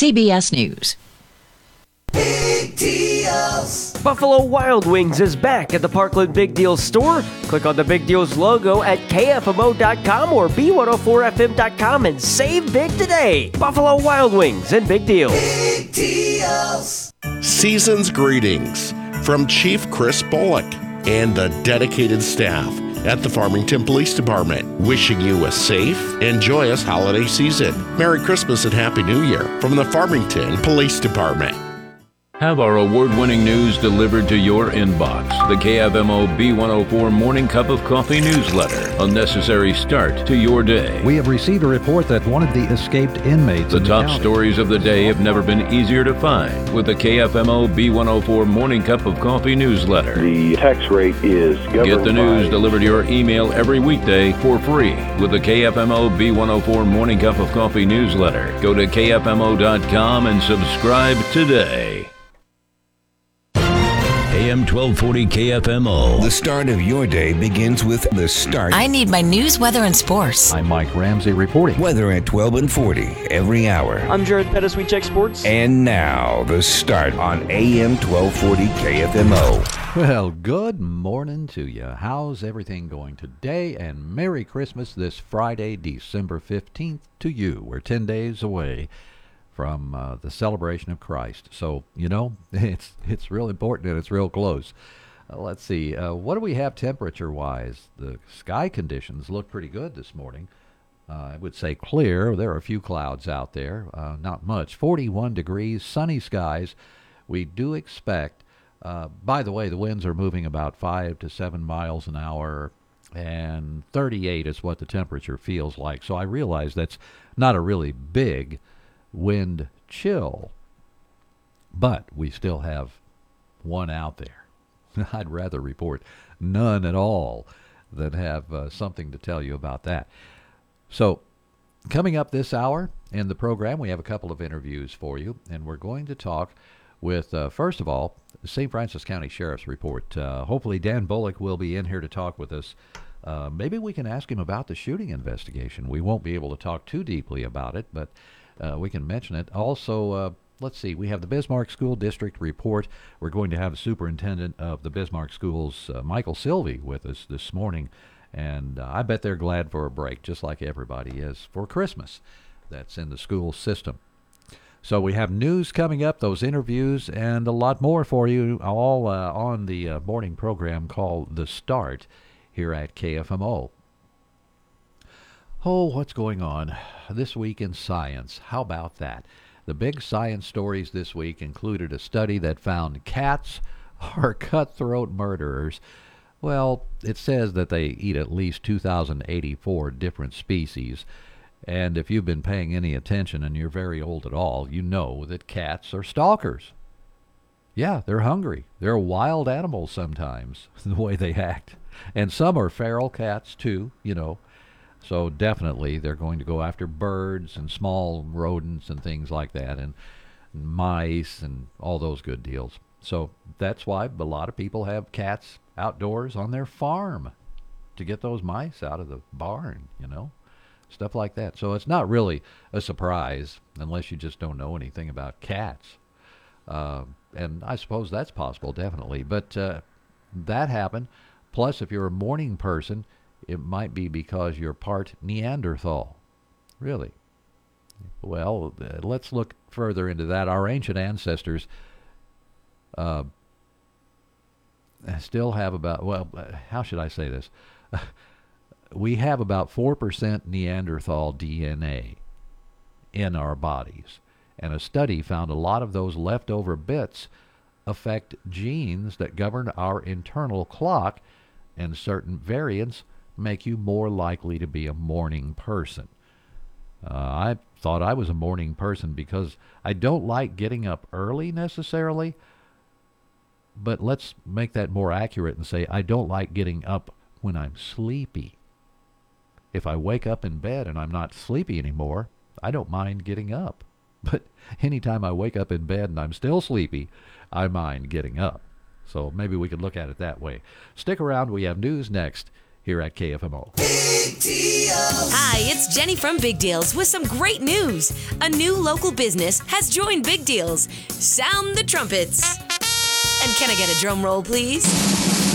CBS News. Big deals. Buffalo Wild Wings is back at the Parkland Big Deals store. Click on the Big Deals logo at KFMO.com or B104FM.com and save big today. Buffalo Wild Wings and Big Deals. Big deals. Season's greetings from Chief Chris Bullock and the dedicated staff at the Farmington Police Department, wishing you a safe and joyous holiday season. Merry Christmas and Happy New Year from the Farmington Police Department. Have our award winning news delivered to your inbox. The KFMO B104 Morning Cup of Coffee newsletter. A necessary start to your day. We have received a report that one of the escaped inmates. The in top county- stories of the day have never been easier to find with the KFMO B104 Morning Cup of Coffee newsletter. The tax rate is governed Get the news by- delivered to your email every weekday for free with the KFMO B104 Morning Cup of Coffee newsletter. Go to KFMO.com and subscribe today. AM 1240 KFMO. The start of your day begins with the start. I need my news, weather, and sports. I'm Mike Ramsey reporting. Weather at 12 and 40 every hour. I'm Jared Pettis. We check sports. And now, the start on AM 1240 KFMO. Well, good morning to you. How's everything going today? And Merry Christmas this Friday, December 15th to you. We're 10 days away from uh, the celebration of Christ. So, you know, it's it's real important and it's real close. Uh, let's see. Uh, what do we have temperature wise? The sky conditions look pretty good this morning. Uh, I would say clear. There are a few clouds out there, uh, not much. 41 degrees, sunny skies. We do expect, uh, by the way, the winds are moving about 5 to 7 miles an hour, and 38 is what the temperature feels like. So I realize that's not a really big wind chill, but we still have one out there. I'd rather report none at all than have uh, something to tell you about that. So, coming up this hour in the program, we have a couple of interviews for you, and we're going to talk with, uh, first of all, St. Francois County Sheriff's Report. Uh, hopefully, Dan Bullock will be in here to talk with us. Uh, maybe we can ask him about the shooting investigation. We won't be able to talk too deeply about it, but uh, we can mention it. Also, uh, let's see, we have the Bismarck School District report. We're going to have the superintendent of the Bismarck Schools, uh, Michael Sylvie, with us this morning. And uh, I bet they're glad for a break, just like everybody is for Christmas that's in the school system. So we have news coming up, those interviews, and a lot more for you, all uh, on the uh, morning program called The Start here at KFMO. Oh, what's going on this week in science? How about that? The big science stories this week included a study that found cats are cutthroat murderers. Well, it says that they eat at least 2,084 different species. And if you've been paying any attention and you're very old at all, you know that cats are stalkers. Yeah, they're hungry. They're wild animals sometimes, the way they act. And some are feral cats too, you know. So definitely they're going to go after birds and small rodents and things like that and mice and all those good deals. So that's why a lot of people have cats outdoors on their farm to get those mice out of the barn, you know. Stuff like that. So it's not really a surprise unless you just don't know anything about cats. Uh, and I suppose that's possible, definitely. But uh, that happened. Plus, if you're a morning person, it might be because you're part Neanderthal. Really? Well, uh, let's look further into that. Our ancient ancestors uh, still have about, well, uh, how should I say this? we have about 4% Neanderthal DNA in our bodies. And a study found a lot of those leftover bits affect genes that govern our internal clock, and certain variants make you more likely to be a morning person. Uh, I thought I was a morning person because I don't like getting up early necessarily, but let's make that more accurate and say I don't like getting up when I'm sleepy. If I wake up in bed and I'm not sleepy anymore, I don't mind getting up. But anytime I wake up in bed and I'm still sleepy, I mind getting up. So maybe we could look at it that way. Stick around. We have news next here at KFMO. Hi, it's Jenny from Big Deals with some great news. A new local business has joined Big Deals. Sound the trumpets. And can I get a drum roll, please?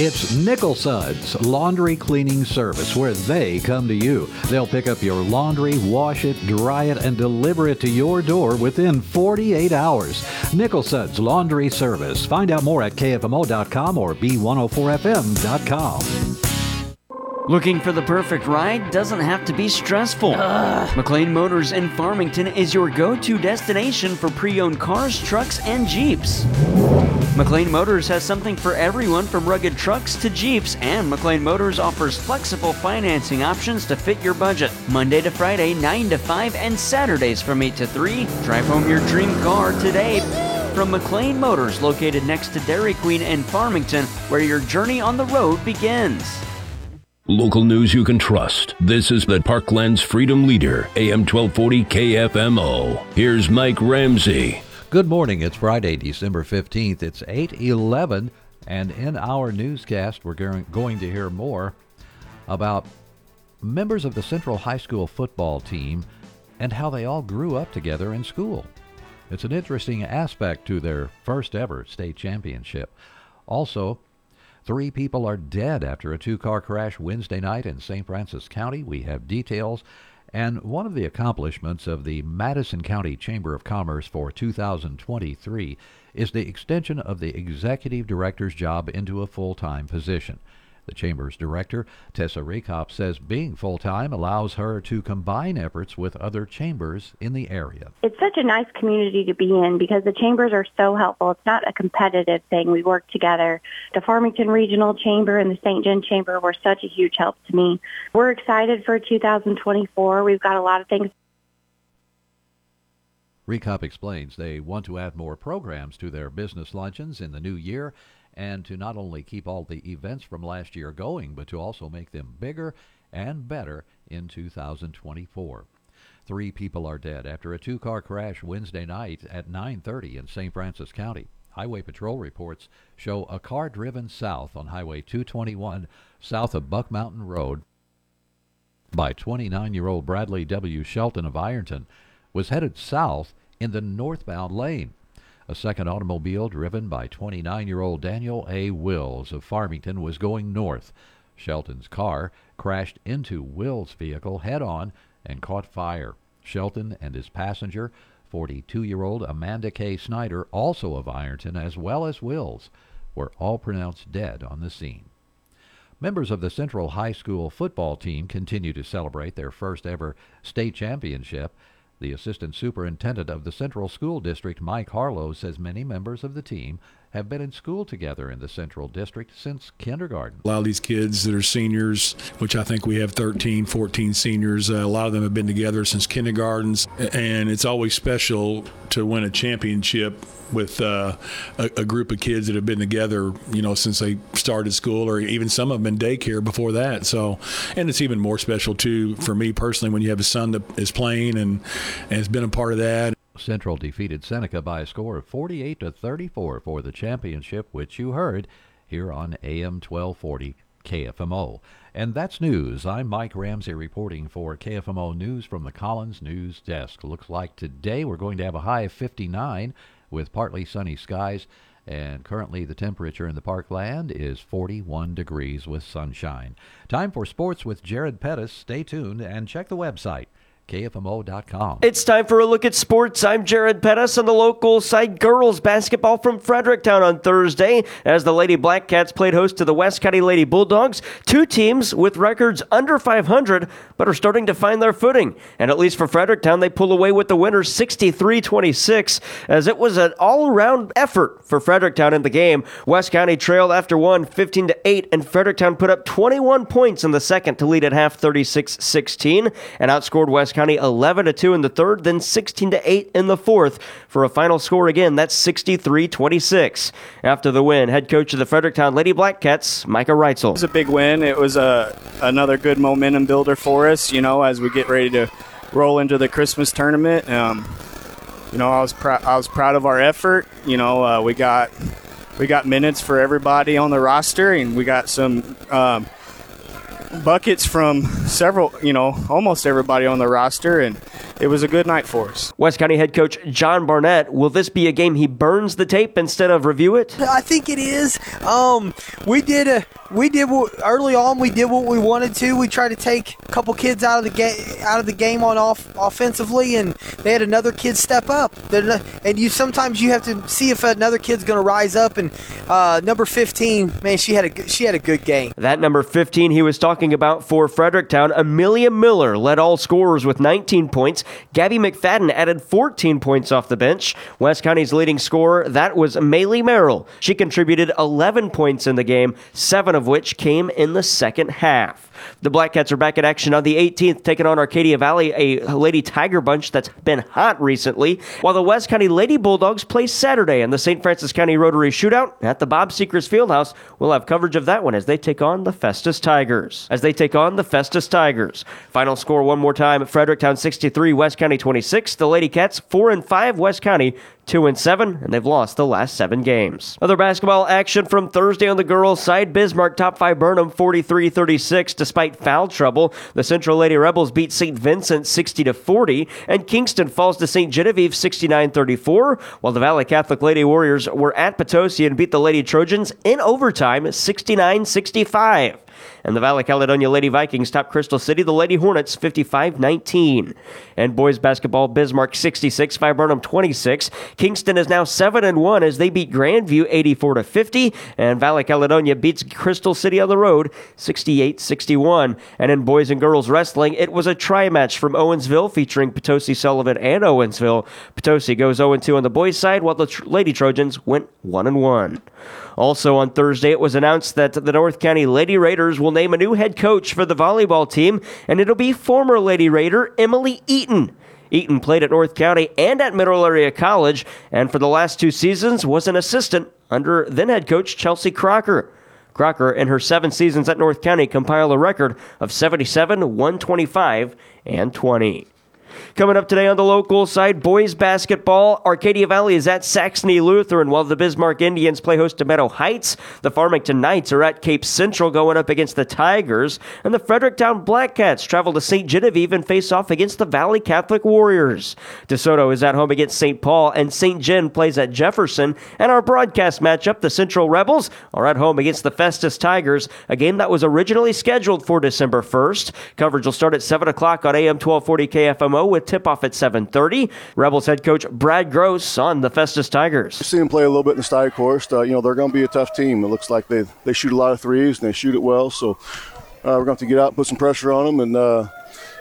It's Nickel Suds Laundry Cleaning Service where they come to you. They'll pick up your laundry, wash it, dry it, and deliver it to your door within 48 hours. Nickel Suds Laundry Service. Find out more at KFMO.com or B104FM.com. Looking for the perfect ride doesn't have to be stressful. McLean Motors in Farmington is your go to destination for pre owned cars, trucks, and Jeeps. McLean Motors has something for everyone from rugged trucks to Jeeps, and McLean Motors offers flexible financing options to fit your budget. Monday to Friday, 9 to 5, and Saturdays from 8 to 3. Drive home your dream car today from McLean Motors, located next to Dairy Queen in Farmington, where your journey on the road begins. Local news you can trust. This is the Parkland's Freedom Leader, AM 1240 KFMO. Here's Mike Ramsey. Good morning. It's Friday, December 15th. It's 8:11 and in our newscast we're going to hear more about members of the Central High School football team and how they all grew up together in school. It's an interesting aspect to their first ever state championship. Also, Three people are dead after a two car crash Wednesday night in St. Francois County. We have details. And one of the accomplishments of the Madison County Chamber of Commerce for 2023 is the extension of the executive director's job into a full time position. The Chamber's director, Tessa Rekop, says being full time allows her to combine efforts with other chambers in the area. It's such a nice community to be in because the chambers are so helpful. It's not a competitive thing. We work together. The Farmington Regional Chamber and the St. John Chamber were such a huge help to me. We're excited for 2024. We've got a lot of things Recop explains they want to add more programs to their business luncheons in the new year and to not only keep all the events from last year going, but to also make them bigger and better in 2024. Three people are dead after a two-car crash Wednesday night at 9:30 in St. Francois County. Highway Patrol reports show a car driven south on Highway 221 south of Buck Mountain Road by 29-year-old Bradley W. Shelton of Ironton was headed south in the northbound lane. A second automobile driven by 29 year old Daniel A. Wills of Farmington was going north. Shelton's car crashed into Wills' vehicle head on and caught fire. Shelton and his passenger, 42 year old Amanda K. Snyder, also of Ironton, as well as Wills, were all pronounced dead on the scene. Members of the Central High School football team continue to celebrate their first ever state championship. The assistant superintendent of the Central School District, Mike Harlow, says many members of the team have been in school together in the Central District since kindergarten. A lot of these kids that are seniors, which I think we have 13, 14 seniors, uh, a lot of them have been together since kindergartens, and it's always special to win a championship with uh, a, a, group of kids that have been together, you know, since they started school, or even some of them in daycare before that. So, and it's even more special too for me personally when you have a son that is playing and and has been a part of that. Central defeated Seneca by a score of 48 to 34 for the championship, which you heard here on AM 1240 KFMO. And that's news. I'm Mike Ramsey reporting for KFMO News from the Collins News Desk. Looks like today we're going to have a high of 59 with partly sunny skies. And currently, the temperature in the parkland is 41 degrees with sunshine. Time for sports with Jared Pettis. Stay tuned and check the website KFMO.com. It's time for a look at sports. I'm Jared Pettis on the local side girls basketball from Fredericktown on Thursday as the Lady Black Cats played host to the West County Lady Bulldogs. Two teams with records under 500 but are starting to find their footing. And at least for Fredericktown, they pull away with the winner 63 26 as it was an all around effort for Fredericktown in the game. West County trailed after one 15 to 8 and Fredericktown put up 21 points in the second to lead at half 36 16 and outscored West County 11 to 2 in the third, then 16 to 8 in the fourth for a final score again that's 63-26. After the win, head coach of the Fredericktown Lady Black Cats, Micah Reitzel. It was a big win. It was a another good momentum builder for us, you know, as we get ready to roll into the Christmas tournament. Um, you know, I was pr- I was proud of our effort. You know, uh, we got we got minutes for everybody on the roster, and we got some um, buckets from several, you know, almost everybody on the roster, and it was a good night for us. West County head coach John Barnett, will this be a game he burns the tape instead of review it? I think it is. Um, we did a we did what, early on. We did what we wanted to. We tried to take a couple kids out of the game out of the game on off offensively, and they had another kid step up. And you sometimes you have to see if another kid's going to rise up. And uh, number 15, man, she had a she had a good game. That number 15 he was talking about for Fredericktown, Amelia Miller led all scorers with 19 points. Gabby McFadden added 14 points off the bench. West County's leading scorer that was Maylee Merrill. She contributed 11 points in the game, seven of which came in the second half. The Black Cats are back in action on the 18th, taking on Arcadia Valley, a Lady Tiger bunch that's been hot recently, while the West County Lady Bulldogs play Saturday in the St. Francois County Rotary Shootout at the Bob Seekers Fieldhouse. We'll have coverage of that one as they take on the Festus Tigers. As they take on the Festus Tigers. Final score one more time: Fredericktown 63, West County 26. The Lady Cats 4 and 5, West County 2 and 7, and they've lost the last seven games. Other basketball action from Thursday on the girls' side Bismarck top Viburnum 43 36 despite foul trouble. The Central Lady Rebels beat St. Vincent 60 to 40, and Kingston falls to St. Genevieve 69 34, while the Valley Catholic Lady Warriors were at Potosi and beat the Lady Trojans in overtime 69 65 and the Valley Caledonia Lady Vikings top Crystal City, the Lady Hornets 55 19. And boys basketball, Bismarck 66, Viburnum 26. Kingston is now 7 and 1 as they beat Grandview 84 to 50, and Valley Caledonia beats Crystal City on the road 68 61. And in boys and girls wrestling, it was a tri match from Owensville featuring Potosi Sullivan and Owensville. Potosi goes 0 2 on the boys' side, while the Lady Trojans went 1 1. Also on Thursday, it was announced that the North County Lady Raiders will name a new head coach for the volleyball team, and it'll be former Lady Raider Emily Eaton. Eaton played at North County and at Mineral Area College, and for the last two seasons was an assistant under then head coach Chelsea Crocker. Crocker, in her seven seasons at North County, compiled a record of 77, 125, and 20. Coming up today on the local side, boys basketball. Arcadia Valley is at Saxony Lutheran, while the Bismarck Indians play host to Meadow Heights. The Farmington Knights are at Cape Central going up against the Tigers. And the Fredericktown Blackcats travel to St. Genevieve and face off against the Valley Catholic Warriors. DeSoto is at home against St. Paul, and St. Gen plays at Jefferson. And our broadcast matchup, the Central Rebels, are at home against the Festus Tigers, a game that was originally scheduled for December 1st. Coverage will start at 7 o'clock on AM 1240 KFMO with tip-off at 7:30. Rebels head coach Brad Gross on the Festus Tigers. We've seen them play a little bit in the Steiger course. Uh, you know they're going to be a tough team. It looks like they they shoot a lot of threes and they shoot it well. So uh, we're going to have to get out and put some pressure on them and uh,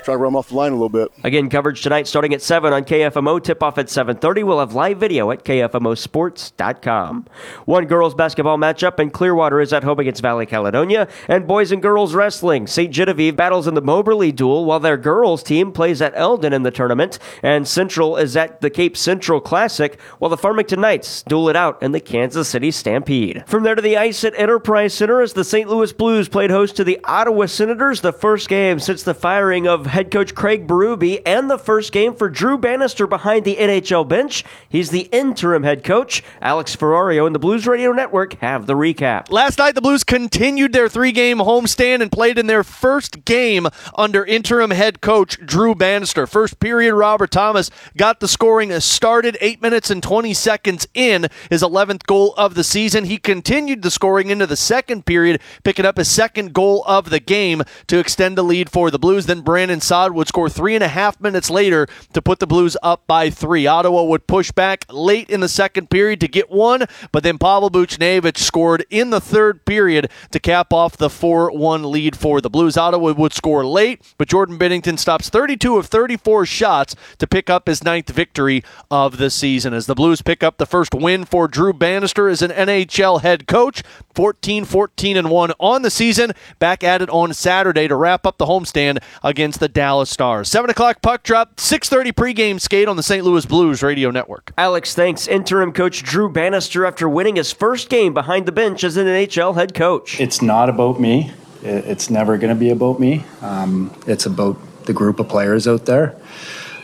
try to run off the line a little bit. Again, coverage tonight starting at 7 on KFMO. Tip off at 7.30. We'll have live video at KFMOsports.com. One girls basketball matchup in Clearwater is at home against Valley Caledonia. And boys and girls wrestling. St. Genevieve battles in the Moberly duel while their girls team plays at Eldon in the tournament. And Central is at the Cape Central Classic while the Farmington Knights duel it out in the Kansas City Stampede. From there to the ice at Enterprise Center as the St. Louis Blues played host to the Ottawa Senators, the first game since the firing of head coach Craig Berube and the first game for Drew Bannister behind the NHL bench. He's the interim head coach. Alex Ferrario and the Blues Radio Network have the recap. Last night, the Blues continued their three game homestand and played in their first game under interim head coach Drew Bannister. First period, Robert Thomas got the scoring started eight minutes and 20 seconds in his 11th goal of the season. He continued the scoring into the second period, picking up his second goal of the game to extend the lead for the Blues. Then Brandon Saad would score three and a half minutes later to put the Blues up by three. Ottawa would push back late in the second period to get one, but then Pavel Buchnevich scored in the third period to cap off the 4 1 lead for the Blues. Ottawa would score late, but Jordan Binnington stops 32 of 34 shots to pick up his ninth victory of the season. As the Blues pick up the first win for Drew Bannister as an NHL head coach, 14 14 and 1 on the season. Back at it on Saturday to wrap up the homestand against the Dallas Stars. 7 o'clock puck drop, 6.30 pregame skate on the St. Louis Blues radio network. Alex thanks interim coach Drew Bannister after winning his first game behind the bench as an NHL head coach. It's not about me. It's never going to be about me. Um, it's about the group of players out there.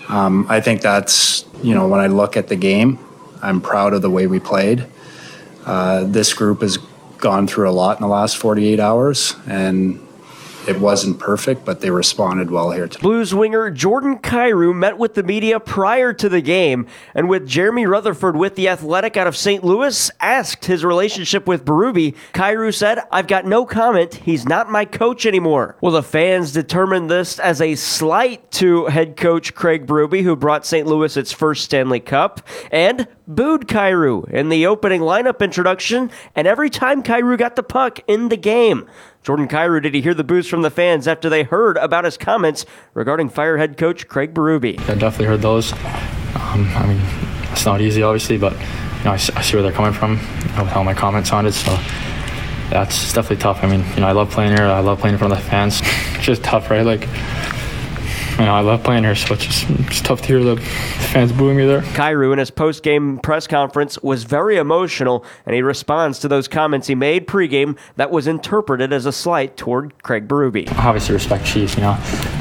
Um, I think that's, you know, when I look at the game, I'm proud of the way we played. Uh, this group has gone through a lot in the last 48 hours, and it wasn't perfect, but they responded well here today. Blues winger Jordan Kyrou met with the media prior to the game, and with Jeremy Rutherford with the Athletic out of St. Louis asked his relationship with Berube, Kyrou said, "I've got no comment. He's not my coach anymore." Well, the fans determined this as a slight to head coach Craig Berube, who brought St. Louis its first Stanley Cup, and booed Kyrou in the opening lineup introduction, and every time Kyrou got the puck in the game. Jordan Kyrou, did he hear the boos from the fans after they heard about his comments regarding Fire head coach Craig Berube? I definitely heard those. Um, I mean, it's not easy, obviously, but you know, I, I see where they're coming from, you know, how my comments sounded. So that's definitely tough. I mean, you know, I love playing here. I love playing in front of the fans. it's just tough, right? Like you know, I love playing here, so it's just it's tough to hear the fans booing me there. Kyrou, in his post-game press conference, was very emotional, and he responds to those comments he made pregame that was interpreted as a slight toward Craig Berube. Obviously, respect Chief. You know,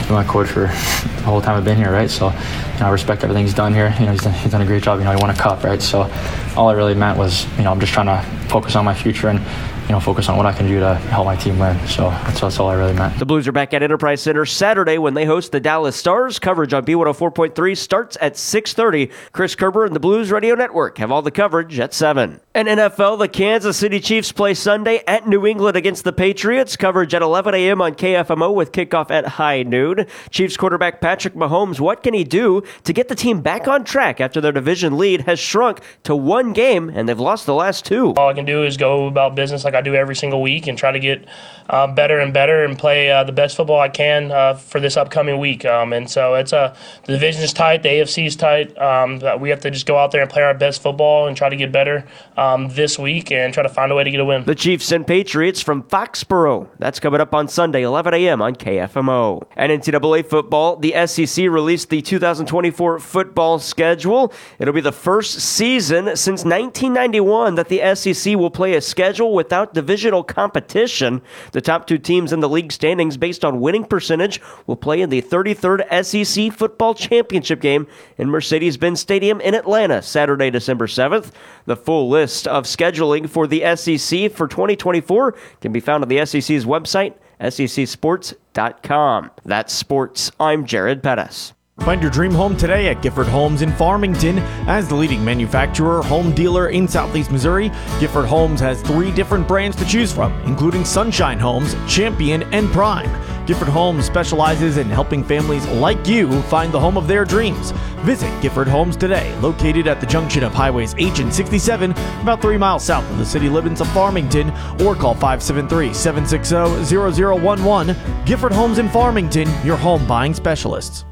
been my coach for the whole time I've been here, right? So, you know, I respect everything he's done here. You know, he's done, he's done a great job. You know, he won a cup, right? So, all I really meant was, you know, I'm just trying to focus on my future and you know, focus on what I can do to help my team win. So that's, that's all I really meant. The Blues are back at Enterprise Center Saturday when they host the Dallas Stars. Coverage on B104.3 starts at 6:30. Chris Kerber and the Blues Radio Network have all the coverage at 7. And NFL, the Kansas City Chiefs play Sunday at New England against the Patriots. Coverage at 11 a.m. on KFMO with kickoff at high noon. Chiefs quarterback Patrick Mahomes, what can he do to get the team back on track after their division lead has shrunk to one game and they've lost the last two? All I can do is go about business like I do every single week and try to get uh, better and better and play uh, the best football I can uh, for this upcoming week. Um, and so it's a the division is tight, the AFC is tight. Um, we have to just go out there and play our best football and try to get better um, this week and try to find a way to get a win. The Chiefs and Patriots from Foxborough. That's coming up on Sunday, 11 a.m. on KFMO. And NCAA football, the SEC released the 2024 football schedule. It'll be the first season since 1991 that the SEC will play a schedule without divisional competition. The top two teams in the league standings based on winning percentage will play in the 33rd SEC football championship game in Mercedes Benz Stadium in Atlanta, Saturday, December 7th. The full list of scheduling for the SEC for 2024 can be found on the SEC's website, secsports.com. That's sports. I'm Jared Pettis. Find your dream home today at Gifford Homes in Farmington. As the leading manufacturer, home dealer in Southeast Missouri, Gifford Homes has three different brands to choose from, including Sunshine Homes, Champion, and Prime. Gifford Homes specializes in helping families like you find the home of their dreams. Visit Gifford Homes today, located at the junction of Highways H and 67, about three miles south of the city limits of Farmington, or call 573 760 0011. Gifford Homes in Farmington, your home buying specialists.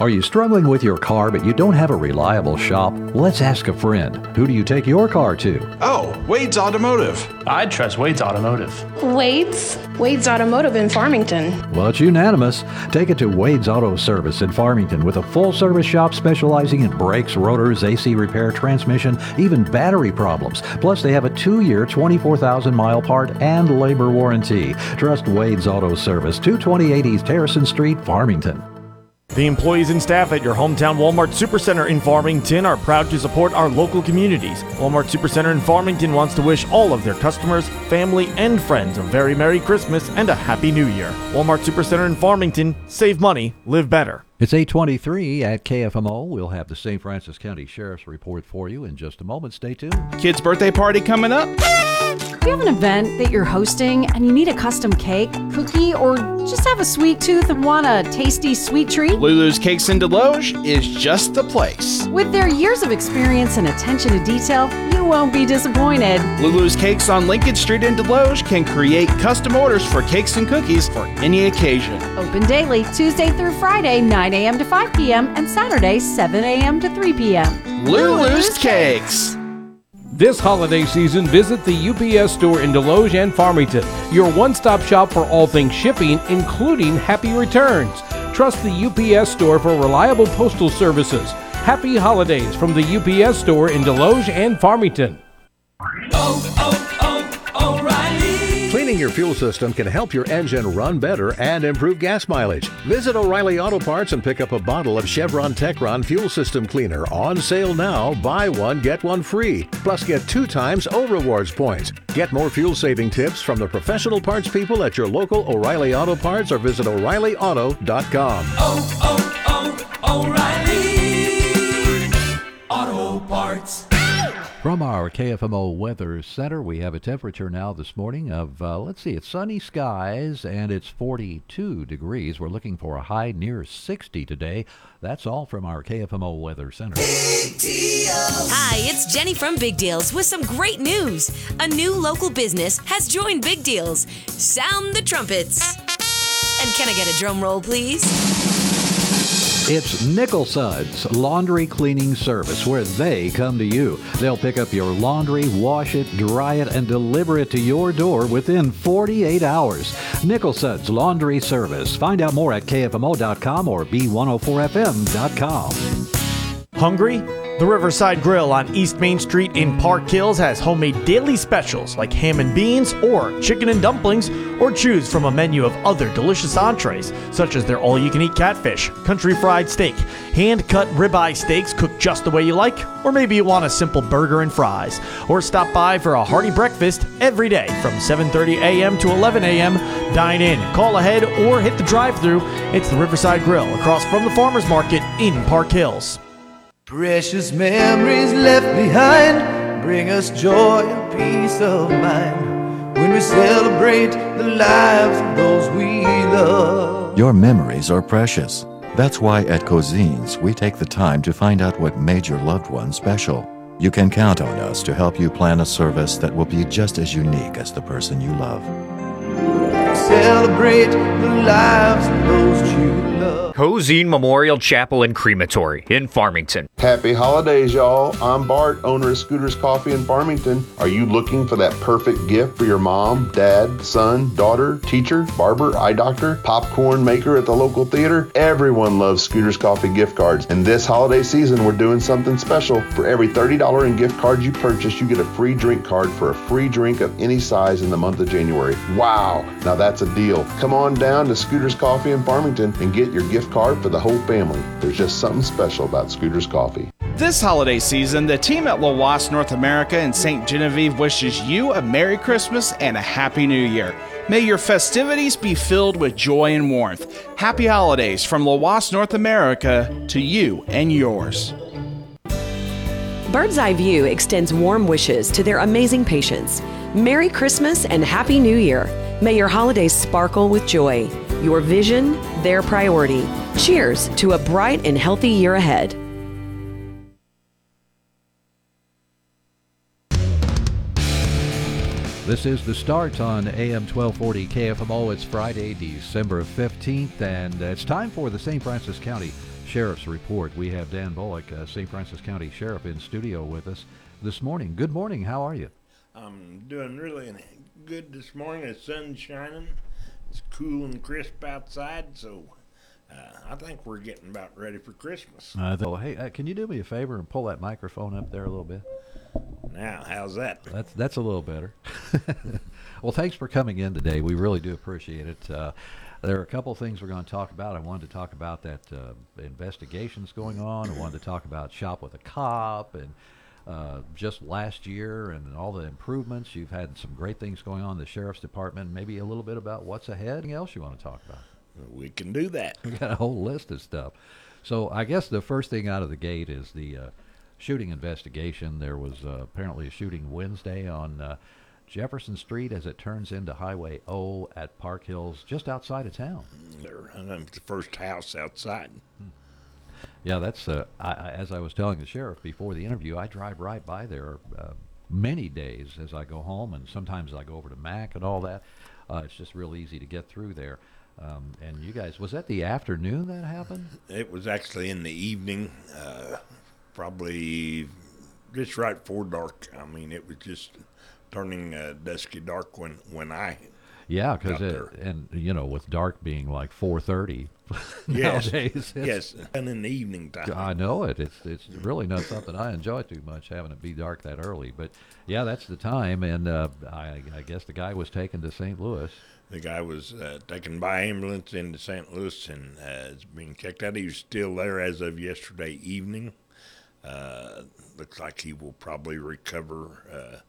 Are you struggling with your car but you don't have a reliable shop? Let's ask a friend. Who do you take your car to? Oh, Wade's Automotive. I'd trust Wade's Automotive. Wade's? Wade's Automotive in Farmington. Well, it's unanimous. Take it to Wade's Auto Service in Farmington with a full service shop specializing in brakes, rotors, AC repair, transmission, even battery problems. Plus, they have a two year, 24,000 mile part and labor warranty. Trust Wade's Auto Service, 228 East Harrison Street, Farmington. The employees and staff at your hometown Walmart Supercenter in Farmington are proud to support our local communities. Walmart Supercenter in Farmington wants to wish all of their customers, family, and friends a very Merry Christmas and a Happy New Year. Walmart Supercenter in Farmington, save money, live better. It's 823 at KFMO. We'll have the St. Francois County Sheriff's Report for you in just a moment. Stay tuned. Kid's birthday party coming up? Do you have an event that you're hosting and you need a custom cake, cookie, or just have a sweet tooth and want a tasty sweet treat? Lulu's Cakes in Desloge is just the place. With their years of experience and attention to detail, you won't be disappointed. Lulu's Cakes on Lincoln Street in Desloge can create custom orders for cakes and cookies for any occasion. Open daily, Tuesday through Friday, 9 a.m. to 5 p.m., and Saturday, 7 a.m. to 3 p.m. Lulu's Cakes. This holiday season, visit the UPS store in Desloge and Farmington, your one stop shop for all things shipping, including happy returns. Trust the UPS store for reliable postal services. Happy holidays from the UPS store in Desloge and Farmington. Oh, oh, oh, O'Reilly. your fuel system can help your engine run better and improve gas mileage. Visit O'Reilly Auto Parts and pick up a bottle of Chevron Techron Fuel System Cleaner on sale now. Buy one, get one free. Plus, get two times O Rewards points. Get more fuel saving tips from the professional parts people at your local O'Reilly Auto Parts or visit O'ReillyAuto.com. Oh, oh, oh From our KFMO Weather Center, we have a temperature now this morning of, uh, let's see, it's sunny skies and it's 42 degrees. We're looking for a high near 60 today. That's all from our KFMO Weather Center. Hi, it's Jenny from Big Deals with some great news. A new local business has joined Big Deals. Sound the trumpets. And can I get a drum roll, please? It's Nickel Suds Laundry Cleaning Service where they come to you. They'll pick up your laundry, wash it, dry it, and deliver it to your door within 48 hours. Nickel Suds Laundry Service. Find out more at KFMO.com or B104FM.com. Hungry? The Riverside Grill on East Main Street in Park Hills has homemade daily specials like ham and beans or chicken and dumplings, or choose from a menu of other delicious entrees, such as their all you can eat catfish, country fried steak, hand cut ribeye steaks cooked just the way you like, or maybe you want a simple burger and fries. Or stop by for a hearty breakfast every day from 7:30 a.m. to 11 a.m. Dine in, call ahead, or hit the drive-through. It's the Riverside Grill across from the Farmers Market in Park Hills. Precious memories left behind bring us joy and peace of mind when we celebrate the lives of those we love. Your memories are precious. That's why at Cozean's we take the time to find out what made your loved one special. You can count on us to help you plan a service that will be just as unique as the person you love. Celebrate the lives of those you love. Cozean Memorial Chapel and Crematory in Farmington. Happy holidays, y'all. I'm Bart, owner of Scooters Coffee in Farmington. Are you looking for that perfect gift for your mom, dad, son, daughter, teacher, barber, eye doctor, popcorn maker at the local theater? Everyone loves Scooters Coffee gift cards. And this holiday season, we're doing something special. For every $30 in gift cards you purchase, you get a free drink card for a free drink of any size in the month of January. Wow, now that's a deal. Come on down to Scooters Coffee in Farmington and get your gift card for the whole family. There's just something special about Scooters Coffee. This holiday season, the team at Lhoist North America in St. Genevieve wishes you a Merry Christmas and a Happy New Year. May your festivities be filled with joy and warmth. Happy holidays from Lhoist North America to you and yours. Bird's Eye View extends warm wishes to their amazing patients. Merry Christmas and Happy New Year. May your holidays sparkle with joy. Your vision, their priority. Cheers to a bright and healthy year ahead. This is the start on AM 1240 KFMO. It's Friday, December 15th, and it's time for the St. Francois County Sheriff's Report. We have Dan Bullock, uh, St. Francois County Sheriff, in studio with us this morning. Good morning. How are you? I'm doing really good this morning. The sun's shining. It's cool and crisp outside, so uh, I think we're getting about ready for Christmas. Uh, th- hey, uh, can you do me a favor and pull that microphone up there a little bit? Now, how's that? That's that's a little better. well, thanks for coming in today. We really do appreciate it. Uh, there are a couple of things we're going to talk about. I wanted to talk about that uh, investigations going on. I wanted to talk about shop with a cop and uh, just last year and all the improvements. You've had some great things going on in the sheriff's department. Maybe a little bit about what's ahead. Anything else you want to talk about? We can do that. We got a whole list of stuff. So I guess the first thing out of the gate is the uh, shooting investigation. There was uh, apparently a shooting Wednesday on uh, Jefferson Street as it turns into Highway O at Park Hills, just outside of town. The first house outside. Yeah, that's uh, I, I, as I was telling the sheriff before the interview. I drive right by there uh, many days as I go home, and sometimes I go over to Mac and all that. Uh, it's just real easy to get through there. Um, and you guys, was that the afternoon that happened? It was actually in the evening, uh, probably just right before dark. I mean, it was just turning uh, dusky dark when when I Yeah, because and you know with dark being like four thirty Yes, nowadays. yes, and in the evening time. I know it. It's it's really not something I enjoy too much having it be dark that early. But yeah, that's the time, and uh, I, I guess the guy was taken to St. Louis. The guy was uh, taken by ambulance into St. Louis and uh, is being checked out. He was still there as of yesterday evening. Uh, looks like he will probably recover. Uh,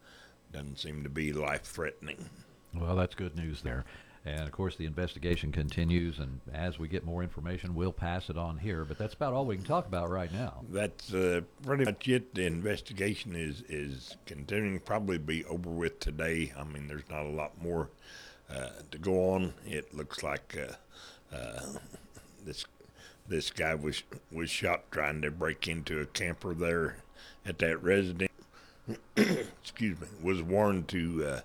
doesn't seem to be life threatening. Well, that's good news there. And of course, the investigation continues, and as we get more information, we'll pass it on here. But that's about all we can talk about right now. That's uh, pretty much it. The investigation is is continuing. Probably be over with today. I mean, there's not a lot more uh, to go on. It looks like uh, uh, this this guy was was shot trying to break into a camper there at that residence. Excuse me. Was warned to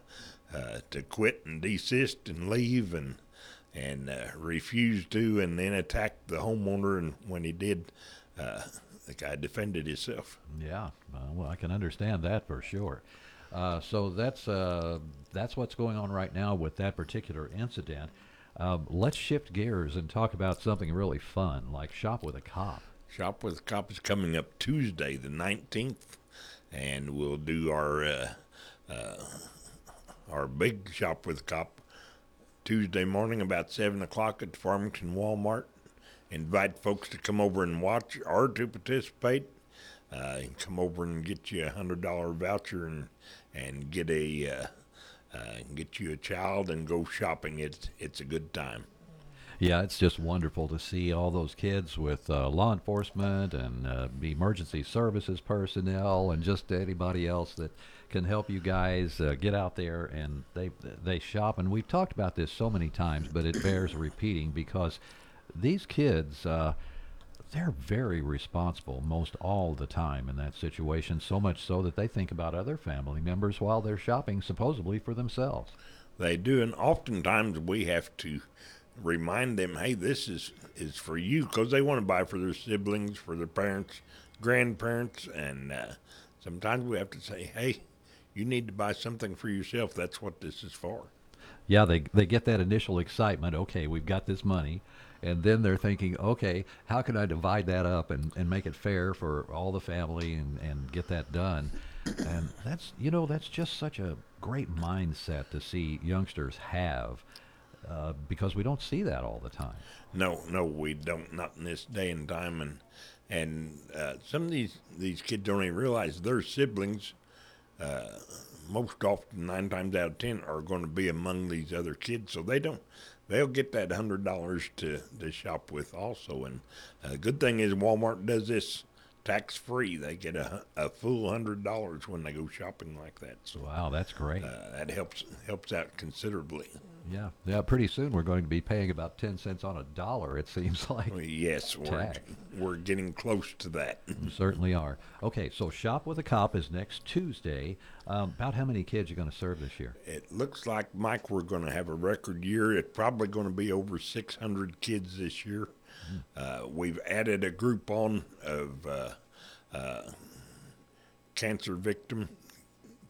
uh, to quit and desist and leave and and uh, refused to, and then attacked the homeowner. And when he did, uh, the guy defended himself. Yeah, uh, well, I can understand that for sure. Uh, so that's uh, that's what's going on right now with that particular incident. Um, let's shift gears and talk about something really fun, like shop with a cop. Shop with a Cop is coming up Tuesday, the 19th, and we'll do our uh, uh, our big Shop with Cop Tuesday morning about 7 o'clock at the Farmington Walmart. Invite folks to come over and watch or to participate. Uh, can come over and get you a hundred dollar voucher and and get a uh, uh, get you a child and go shopping. It's it's a good time. Yeah, it's just wonderful to see all those kids with uh, law enforcement and uh, emergency services personnel and just anybody else that can help you guys uh, get out there and they they shop. And we've talked about this so many times, but it bears repeating because these kids. Uh, they're very responsible most all the time in that situation, so much so that they think about other family members while they're shopping, supposedly for themselves. They do, and oftentimes we have to remind them, "Hey, this is is for you," because they want to buy for their siblings, for their parents, grandparents, and uh, sometimes we have to say, "Hey, you need to buy something for yourself. That's what this is for." Yeah, they they get that initial excitement. Okay, we've got this money, and then they're thinking, okay, how can I divide that up and, and make it fair for all the family and, and get that done? And that's you know that's just such a great mindset to see youngsters have, uh, because we don't see that all the time. No, no, we don't. Not in this day and time, and and uh, some of these these kids don't even realize their siblings. Uh, most often, nine times out of ten, are going to be among these other kids, so they don't. They'll get that hundred dollars to to shop with also, and uh, the good thing is Walmart does this tax free. They get a, a full hundred dollars when they go shopping like that. So Wow, that's great. uh, that helps helps out considerably. Yeah, yeah. Pretty soon we're going to be paying about ten cents on a dollar. It seems like. Yes, tax. We're getting close to that. We certainly are. Okay, so Shop with a Cop is next Tuesday. Um, about how many kids are going to serve this year? It looks like, Mike, we're going to have a record year. It's probably going to be over 600 kids this year. Uh, we've added a group on of uh, uh, cancer victim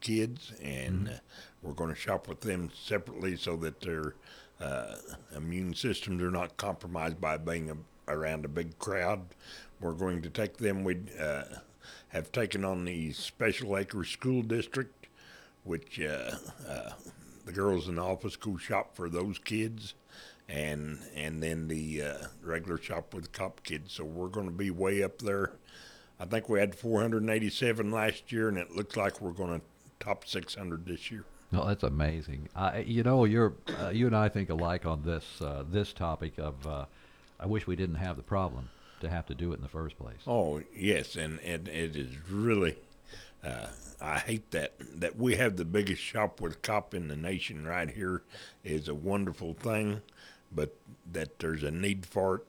kids, and uh, we're going to shop with them separately so that their uh, immune systems are not compromised by being a, around a big crowd. We're going to take them. We uh, have taken on the Special Acre School District, which uh, uh, the girls in the office go shop for those kids, and and then the uh, regular shop with cop kids. So we're going to be way up there. I think we had 487 last year, and it looks like we're going to top 600 this year. No, that's amazing. I, you know, you're uh, you and I think alike on this uh, this topic of. Uh, I wish we didn't have the problem to have to do it in the first place. Oh yes, and, and it is really. Uh, I hate that that we have the biggest shop with cop in the nation right here is a wonderful thing, but that there's a need for it.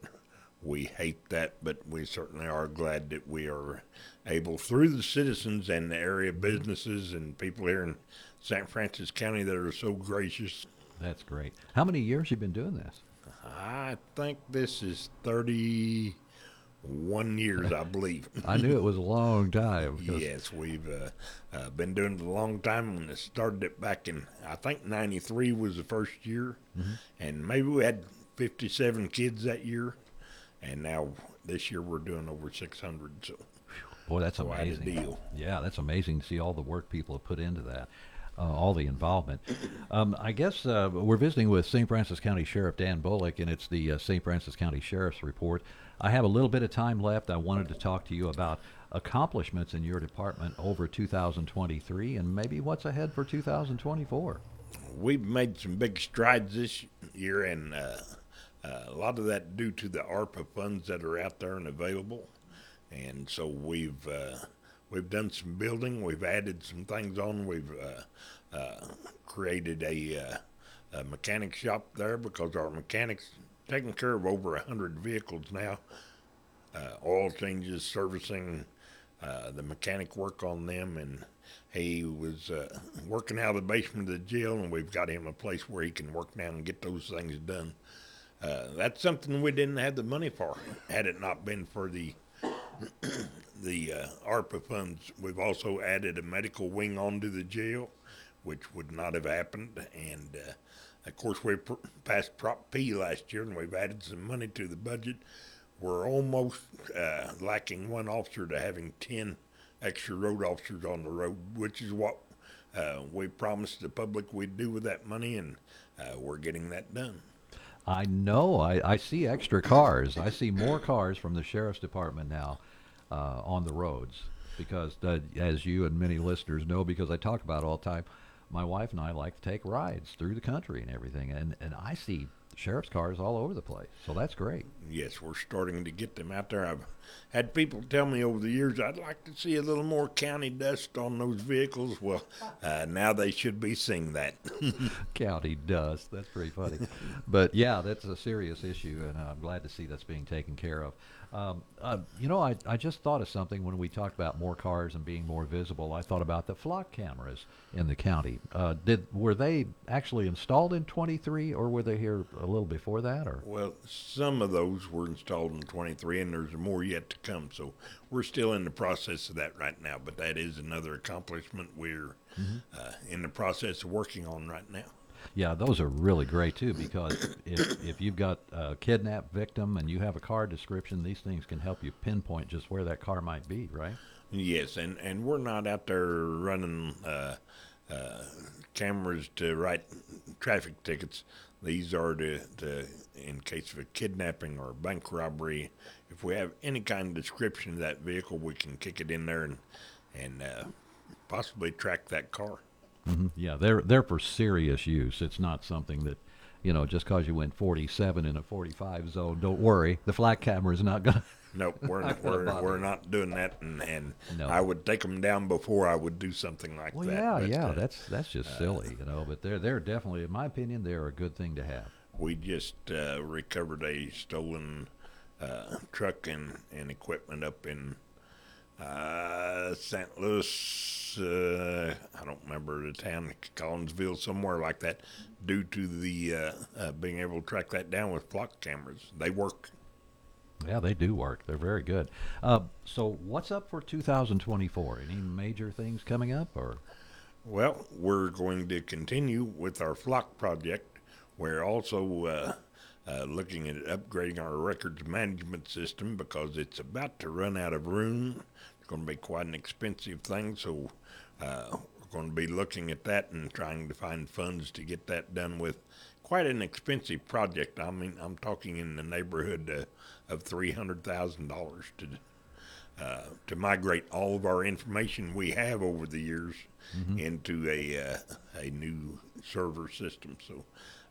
We hate that, but we certainly are glad that we are able, through the citizens and the area businesses and people here in St. Francois County that are so gracious. That's great. How many years you been doing this? I think this is 31 years, I believe. I knew it was a long time. yes, we've uh, uh, been doing it a long time. When it started it back in, I think '93 was the first year, Mhm. and maybe we had 57 kids that year, and now this year we're doing over 600. So, Boy, that's quite a amazing. deal. Yeah, that's amazing to see all the work people have put into that, uh, all the involvement. Um, I guess uh, we're visiting with St. Francois County Sheriff Dan Bullock, and it's the uh, St. Francois County Sheriff's Report. I have a little bit of time left. I wanted to talk to you about accomplishments in your department over 2023 and maybe what's ahead for 2024. we've made some big strides this year, and uh, uh, a lot of that due to the ARPA funds that are out there and available. And so we've uh, we've done some building, we've added some things on, we've uh, uh, created a, uh, a mechanic shop there because our mechanics taking care of over a hundred vehicles now. Uh, oil changes, servicing, uh, the mechanic work on them, and he was working out of the basement of the jail, and we've got him a place where he can work now and get those things done. Uh, that's something we didn't have the money for. Had it not been for the the uh, ARPA funds, we've also added a medical wing onto the jail, which would not have happened. And uh, of course, we pr- passed Prop P last year, and we've added some money to the budget. We're almost uh, lacking one officer to having ten extra road officers on the road, which is what uh, we promised the public we'd do with that money, and uh, we're getting that done. I know. I, I see extra cars. I see more cars from the sheriff's department now uh, on the roads because, uh, as you and many listeners know, because I talk about it all the time, my wife and I like to take rides through the country and everything, and, and I see sheriff's cars all over the place. So that's great. Yes, we're starting to get them out there. I've had people tell me over the years I'd like to see a little more county dust on those vehicles. Well, uh, now they should be seeing that. County dust. That's pretty funny. but yeah, that's a serious issue, and I'm glad to see that's being taken care of. Um, uh, you know, I, I just thought of something when we talked about more cars and being more visible. I thought about the flock cameras in the county. Uh, did were they actually installed in 23, or were they here a little before that? Or Well, some of those were installed in 23, and there's more yet to come. So we're still in the process of that right now. But that is another accomplishment we're Mhm. uh, in the process of working on right now. Yeah, those are really great too because if, if you've got a kidnapped victim and you have a car description, these things can help you pinpoint just where that car might be, right? Yes, and, and we're not out there running uh, uh, cameras to write traffic tickets. These are to, to, in case of a kidnapping or a bank robbery. If we have any kind of description of that vehicle, we can kick it in there and and uh, possibly track that car. Hmm Yeah, they're they're for serious use. It's not something that, you know, just because you went 47 in a 45 zone, don't worry. The flock camera is not gonna. Nope, we're not we're, bother we're not doing that, and, and No. I would take them down before I would do something like Well, that. yeah, but, yeah, uh, that's that's just silly, you know. But they're they're definitely, in my opinion, they're a good thing to have. We just uh, recovered a stolen uh, truck and, and equipment up in uh, St. Louis. Uh, I don't remember the town, Collinsville, somewhere like that, due to the uh, uh, being able to track that down with flock cameras. They work. Yeah, they do work. They're very good. Uh, so, what's up for 2024? Any major things coming up, or? Well, we're going to continue with our flock project. We're also uh, looking at upgrading our records management system because it's about to run out of room. It's going to be quite an expensive thing, so uh, we're going to be looking at that and trying to find funds to get that done with. Quite an expensive project. I mean, I'm talking in the neighborhood uh, of three hundred thousand dollars to uh, to migrate all of our information we have over the years Mhm. into a uh, a new server system. So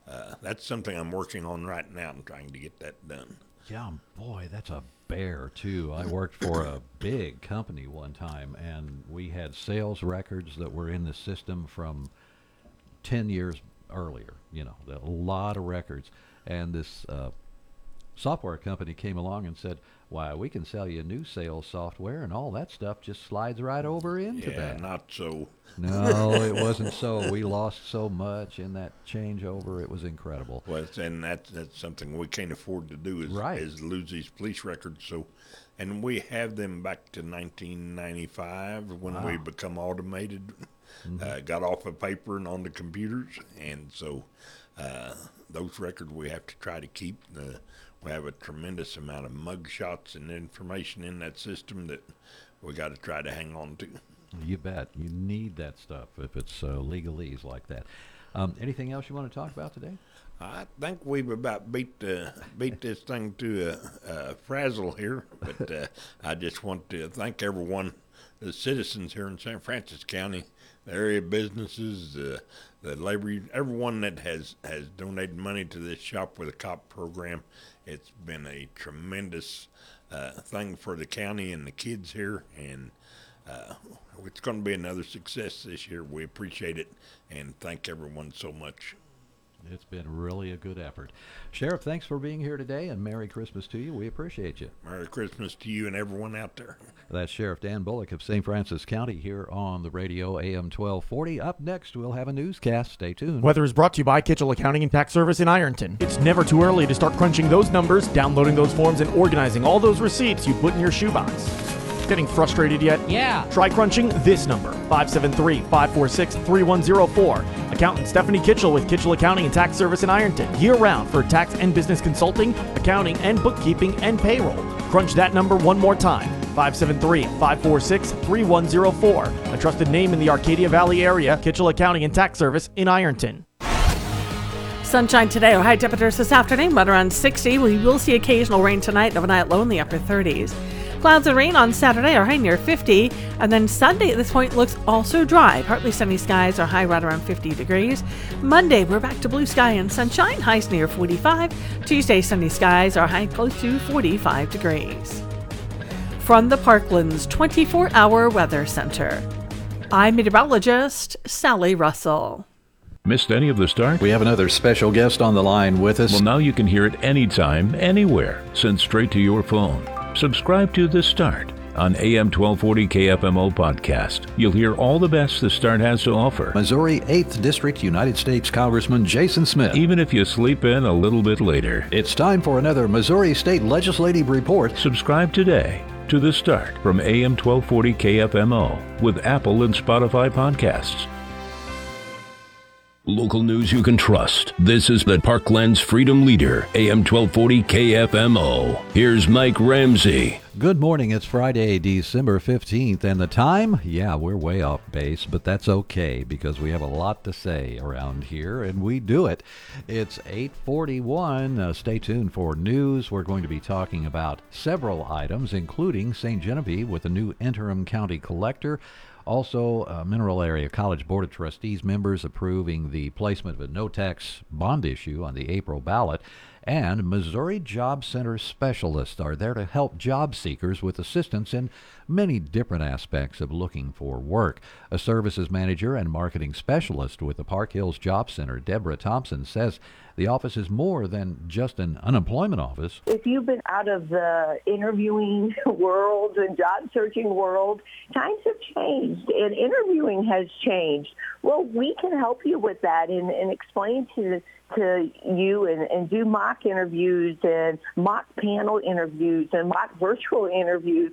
uh, that's something I'm working on right now. I'm trying to get that done. Yeah, boy, that's a bear too. I worked for a big company one time, and we had sales records that were in the system from ten years earlier. You know, a lot of records. And this uh, software company came along and said, why we can sell you new sales software and all that stuff just slides right over into yeah, that. not so. No, it wasn't so. We lost so much in that changeover. It was incredible. Well, and that's that's something we can't afford to do is Right. is lose these police records. So, and we have them back to 1995 when we become automated. Mhm. Uh, got off of paper and onto computers, and so uh, those records we have to try to keep. Uh, we have a tremendous amount of mug shots and information in that system that we got to try to hang on to. You bet. You need that stuff if it's uh, legalese like that. Um, anything else you want to talk about today? I think we've about beat uh, beat this thing to a, a frazzle here, but uh, I just want to thank everyone, the citizens here in St. Francois County, the area businesses, uh, the labor, everyone that has has donated money to this Shop with a Cop program. It's been a tremendous uh, thing for the county and the kids here, and uh, it's going to be another success this year. We appreciate it and thank everyone so much. It's been really a good effort. Sheriff, thanks for being here today and Merry Christmas to you. We appreciate you. Merry Christmas to you and everyone out there. That's Sheriff Dan Bullock of St. Francois County here on the radio AM 1240. Up next, we'll have a newscast. Stay tuned. Weather is brought to you by Kitchell Accounting and Tax Service in Ironton. It's never too early to start crunching those numbers, downloading those forms, and organizing all those receipts you put in your shoebox. Getting frustrated yet? Yeah. Try crunching this number 573 546 3104. Accountant Stephanie Kitchell with Kitchell Accounting and Tax Service in Ironton. Year round for tax and business consulting, accounting, and bookkeeping and payroll. Crunch that number one more time 573 546 3104. A trusted name in the Arcadia Valley area, Kitchell Accounting and Tax Service in Ironton. Sunshine today, or high temperatures this afternoon, but around 60. We will see occasional rain tonight, overnight low in the upper 30s. Clouds and rain on Saturday are high near 50, and then Sunday at this point looks also dry. Partly sunny skies are high right around 50 degrees. Monday, we're back to blue sky and sunshine, highs near 45. Tuesday, sunny skies are high close to 45 degrees. From the Parklands 24 hour weather center, I'm meteorologist Sally Russell. Missed any of the start? We have another special guest on the line with us. Well, now you can hear it anytime, anywhere, sent straight to your phone. Subscribe to The Start on AM 1240 KFMO podcast. You'll hear all the best The Start has to offer. Missouri 8th District United States Congressman Jason Smith. Even if you sleep in a little bit later. It's time for another Missouri State Legislative Report. Subscribe today to The Start from AM 1240 KFMO with Apple and Spotify podcasts. Local news you can trust. This is the Parklands Freedom Leader, AM 1240 KFMO. Here's Mike Ramsey. Good morning. It's Friday, December 15th, and the time? Yeah, we're way off base, but that's okay because we have a lot to say around here, and we do it. It's 841. Uh, stay tuned for news. We're going to be talking about several items, including St. Genevieve with a new interim county collector. Also, uh, Mineral Area College Board of Trustees members approving the placement of a no tax bond issue on the April ballot. And Missouri Job Center specialists are there to help job seekers with assistance in many different aspects of looking for work. A services manager and marketing specialist with the Park Hills Job Center, Deborah Thompson, says the office is more than just an unemployment office. If you've been out of the interviewing world and job searching world, times have changed and interviewing has changed. Well, we can help you with that and, and explain to to you and, and do mock interviews and mock panel interviews and mock virtual interviews.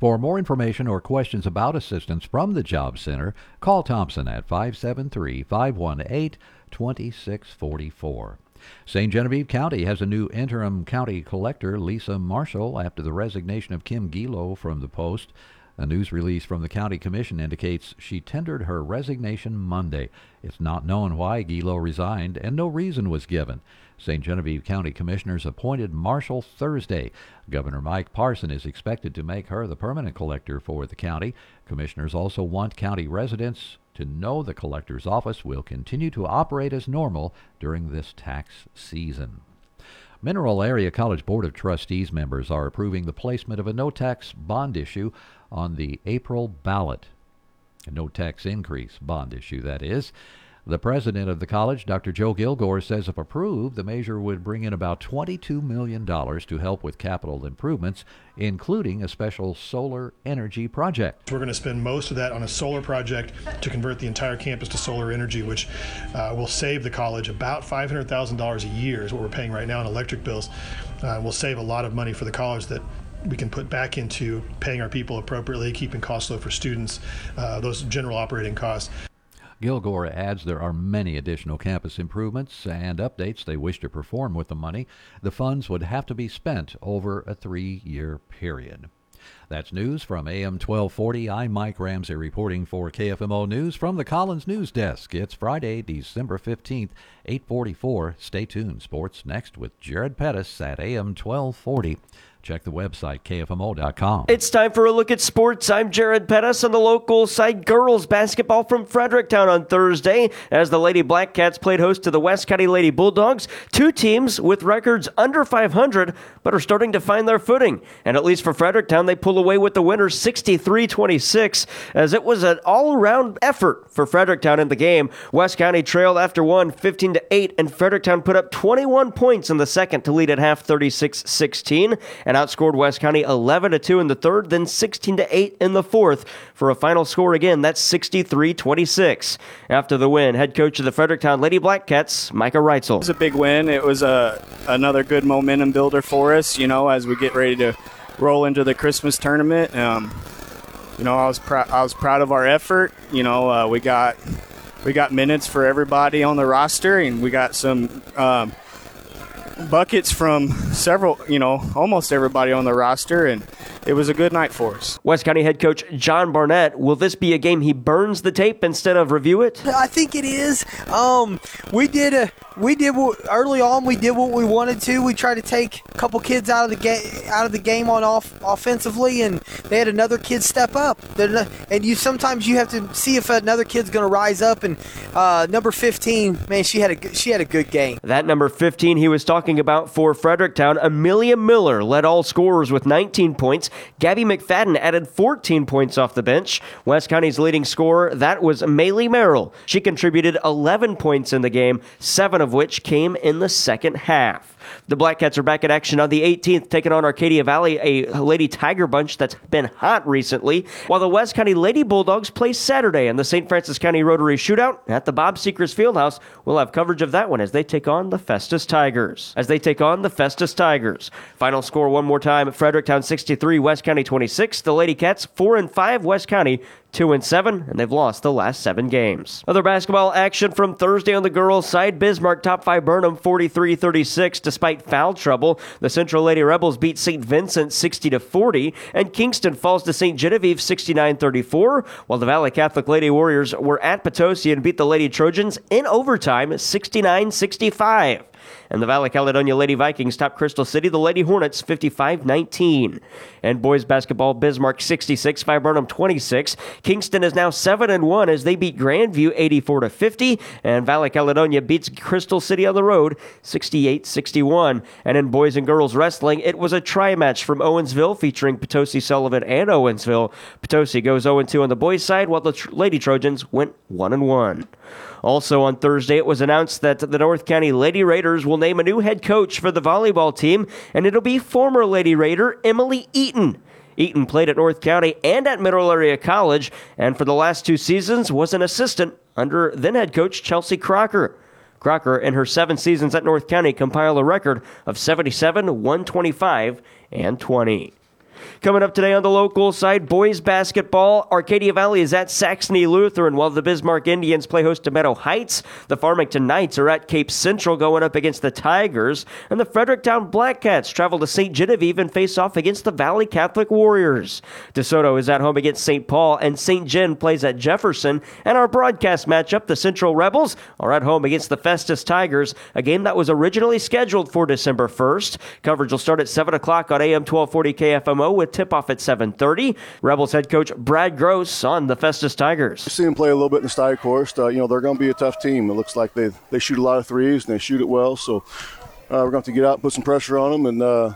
For more information or questions about assistance from the Job Center, call Thompson at 573 518 2644. St. Genevieve County has a new interim county collector, Lisa Marshall, after the resignation of Kim Gilo from the post. A news release from the county commission indicates she tendered her resignation Monday. It's not known why Gilo resigned, and no reason was given. St. Genevieve County Commissioners appointed Marshall Thursday. Governor Mike Parson is expected to make her the permanent collector for the county. Commissioners also want county residents to know the collector's office will continue to operate as normal during this tax season. Mineral Area College Board of Trustees members are approving the placement of a no tax bond issue on the April ballot. A no tax increase bond issue, that is. The president of the college, Dr. Joe Gilgour, says if approved, the measure would bring in about $22 million to help with capital improvements, including a special solar energy project. We're going to spend most of that on a solar project to convert the entire campus to solar energy, which uh, will save the college about $500,000 a year, is what we're paying right now in electric bills. Uh, will save a lot of money for the college that we can put back into paying our people appropriately, keeping costs low for students, uh, those general operating costs. Gilgour adds there are many additional campus improvements and updates they wish to perform with the money. The funds would have to be spent over a three year period. That's news from AM 1240. I'm Mike Ramsey reporting for KFMO News from the Collins News Desk. It's Friday, December 15th, 844. Stay tuned. Sports next with Jared Pettis at AM 1240. Check the website, kfmo.com. It's time for a look at sports. I'm Jared Pettis on the local side girls basketball from Fredericktown on Thursday as the Lady Black Cats played host to the West County Lady Bulldogs. Two teams with records under 500 but are starting to find their footing. And at least for Fredericktown, they pull away with the winner 63 26 as it was an all around effort for Fredericktown in the game. West County trailed after one 15 to 8 and Fredericktown put up 21 points in the second to lead at half 36 16 and outscored West County 11 to 2 in the third, then 16 to 8 in the fourth for a final score again that's 63-26. After the win, head coach of the Fredericktown Lady Black Cats, Micah Reitzel. It was a big win. It was a another good momentum builder for us, you know, as we get ready to roll into the Christmas tournament. Um, you know, I was proud. I was proud of our effort. You know, uh, we got we got minutes for everybody on the roster, and we got some um, buckets from several, you know, almost everybody on the roster, and it was a good night for us. West County head coach John Barnett, will this be a game he burns the tape instead of review it? I think it is. Um, we did a we did what, early on. We did what we wanted to. We tried to take a couple kids out of the game out of the game on off offensively, and they had another kid step up. And you sometimes you have to see if another kid's going to rise up. And uh, number 15, man, she had a she had a good game. That number 15 he was talking about for Fredericktown, Amelia Miller led all scorers with 19 points. Gabby McFadden added 14 points off the bench. West County's leading scorer that was Maylee Merrill. She contributed 11 points in the game, seven of which came in the second half. The Black Cats are back in action on the 18th, taking on Arcadia Valley, a Lady Tiger bunch that's been hot recently, while the West County Lady Bulldogs play Saturday in the St. Francois County Rotary Shootout at the Bob Seekers Fieldhouse. We'll have coverage of that one as they take on the Festus Tigers. As they take on the Festus Tigers. Final score one more time: Fredericktown 63, West County 26. The Lady Cats 4 and 5, West County 2 and 7, and they've lost the last seven games. Other basketball action from Thursday on the girls' side Bismarck top Viburnum 43 36 despite foul trouble. The Central Lady Rebels beat St. Vincent 60 to 40, and Kingston falls to St. Genevieve 69 34, while the Valley Catholic Lady Warriors were at Potosi and beat the Lady Trojans in overtime 69 65 and the Valley Caledonia Lady Vikings top Crystal City, the Lady Hornets 55-19. And boys basketball, Bismarck 66, Viburnum 26. Kingston is now 7 and 1 as they beat Grandview 84 to 50, and Valley Caledonia beats Crystal City on the road 68-61. And in boys and girls wrestling, it was a try match from Owensville featuring Potosi Sullivan and Owensville. Potosi goes 0 2 on the boys' side, while the Lady Trojans went 1 and 1. Also on Thursday, it was announced that the North County Lady Raiders will name a new head coach for the volleyball team, and it'll be former Lady Raider Emily Eaton. Eaton played at North County and at Mineral Area College, and for the last two seasons was an assistant under then head coach Chelsea Crocker. Crocker, in her seven seasons at North County, compiled a record of 77, 125, and 20. Coming up today on the local side, boys basketball. Arcadia Valley is at Saxony Lutheran, while the Bismarck Indians play host to Meadow Heights. The Farmington Knights are at Cape Central going up against the Tigers. And the Fredericktown Blackcats travel to St. Genevieve and face off against the Valley Catholic Warriors. DeSoto is at home against St. Paul, and St. Gen plays at Jefferson. And our broadcast matchup, the Central Rebels, are at home against the Festus Tigers, a game that was originally scheduled for December 1st. Coverage will start at 7 o'clock on AM 1240 KFMO with tip-off at 7:30. Rebels head coach Brad Gross on the Festus Tigers. You See them play a little bit in the course. Uh, you know they're going to be a tough team. It looks like they they shoot a lot of threes and they shoot it well. So uh, we're going to have to get out, and put some pressure on them, and uh,